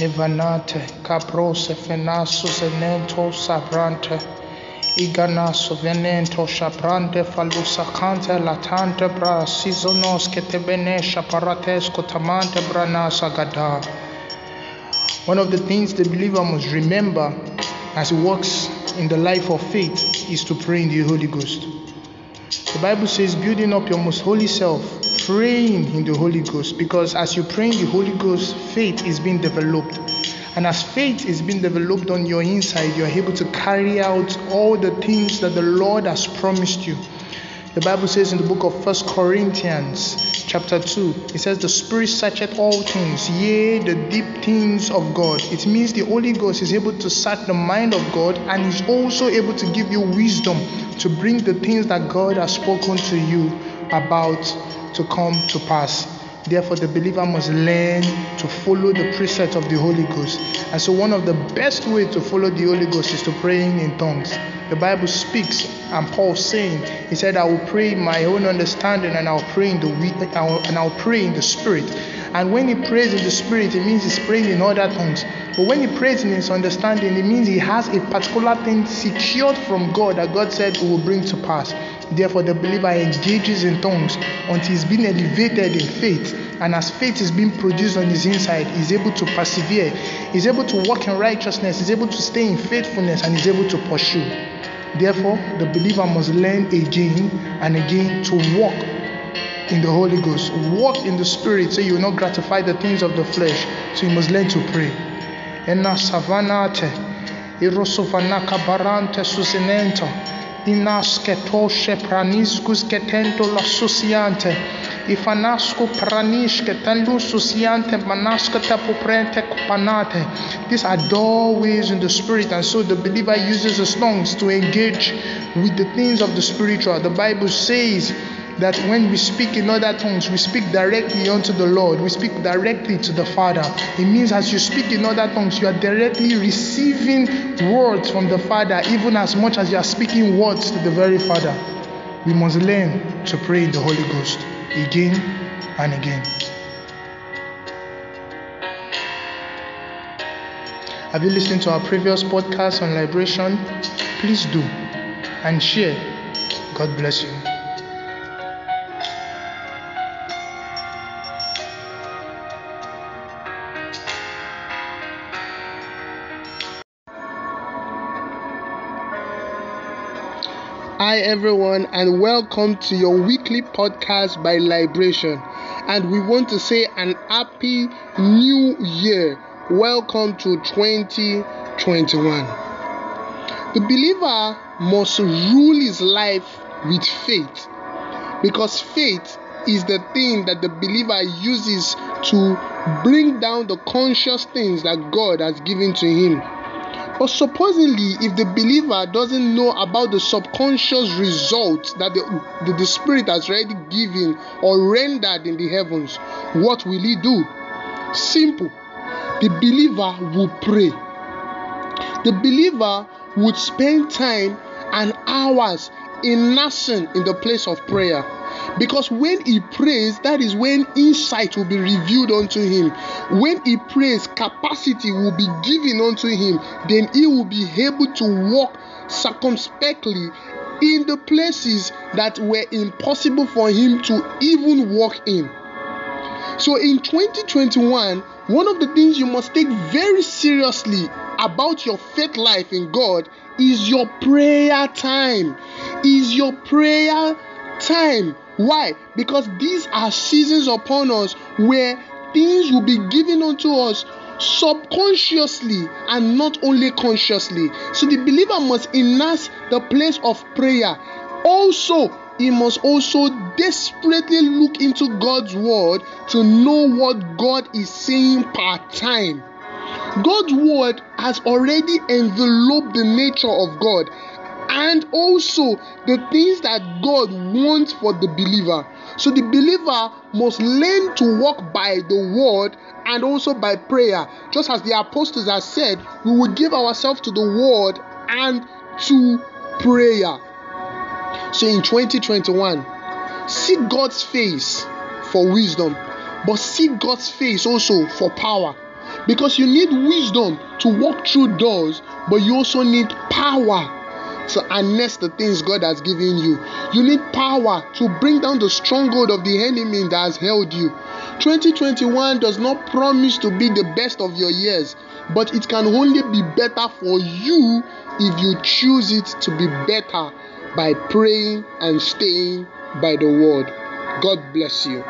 Evanate, caprose, fenasus, enento, sabrante, falusacante, latante, bra, paratesco, tamante, branasa, gada. One of the things the believer must remember as he walks in the life of faith is to pray in the Holy Ghost. The Bible says, building up your most holy self, praying in the Holy Ghost, because as you pray in the Holy Ghost, faith is being developed. And as faith is being developed on your inside, you are able to carry out all the things that the Lord has promised you. The Bible says in the book of First Corinthians, chapter 2, it says, The Spirit searcheth all things, yea, the deep things of God. It means the Holy Ghost is able to search the mind of God and is also able to give you wisdom to bring the things that God has spoken to you about to come to pass. Therefore, the believer must learn to follow the precepts of the Holy Ghost. And so, one of the best ways to follow the Holy Ghost is to praying in tongues. The Bible speaks, and Paul saying, he said, "I will pray in my own understanding, and I'll pray in the and I'll pray in the Spirit." And when he prays in the Spirit, it means he's praying in other tongues. But when he prays in his understanding, it means he has a particular thing secured from God that God said will bring to pass. Therefore, the believer engages in tongues until he's been elevated in faith. And as faith is being produced on his inside, he's able to persevere, he's able to walk in righteousness, he's able to stay in faithfulness, and he's able to pursue. Therefore, the believer must learn again and again to walk in the Holy Ghost, walk in the Spirit, so you will not gratify the things of the flesh. So you must learn to pray. Savanate, barante susinento, inasketoshe praniscus ketento la susiante, ifanasco pranishke telu susiante manaska tapoprente kupanate. These are doorways in the spirit, and so the believer uses his tongues to engage with the things of the spiritual. The Bible says that when we speak in other tongues, we speak directly unto the Lord, we speak directly to the Father. It means as you speak in other tongues, you are directly receiving words from the Father, even as much as you are speaking words to the very Father. We must learn to pray in the Holy Ghost again and again. Have you listened to our previous podcast on liberation? Please do and share. God bless you. Hi, everyone, and welcome to your weekly podcast by Liberation. And we want to say an happy new year. Welcome to 2021. The believer must rule his life with faith because faith is the thing that the believer uses to bring down the conscious things that God has given to him. But supposedly, if the believer doesn't know about the subconscious results that the, the, the, Spirit has already given or rendered in the heavens, what will he do? Simple. The believer will pray. The believer would spend time and hours immersing in the place of prayer. Because when he prays, that is when insight will be revealed unto him. When he prays, capacity will be given unto him. Then he will be able to walk circumspectly in the places that were impossible for him to even walk in. So in 2021, one of the things you must take very seriously about your faith life in God is your prayer time. Is your prayer time. Why? Because these are seasons upon us where things will be given unto us subconsciously and not only consciously. So the believer must immerse the place of prayer. Also, he must also desperately look into God's word to know what God is saying per time. God's word has already enveloped the nature of God and also the things that God wants for the believer. So the believer must learn to walk by the word and also by prayer. Just as the apostles have said, we will give ourselves to the word and to prayer. So in 2021, seek God's face for wisdom, but seek God's face also for power. Because you need wisdom to walk through doors, but you also need power to harness the things God has given you. You need power to bring down the stronghold of the enemy that has held you. 2021 does not promise to be the best of your years, but it can only be better for you if you choose it to be better by praying and staying by the word. God bless you.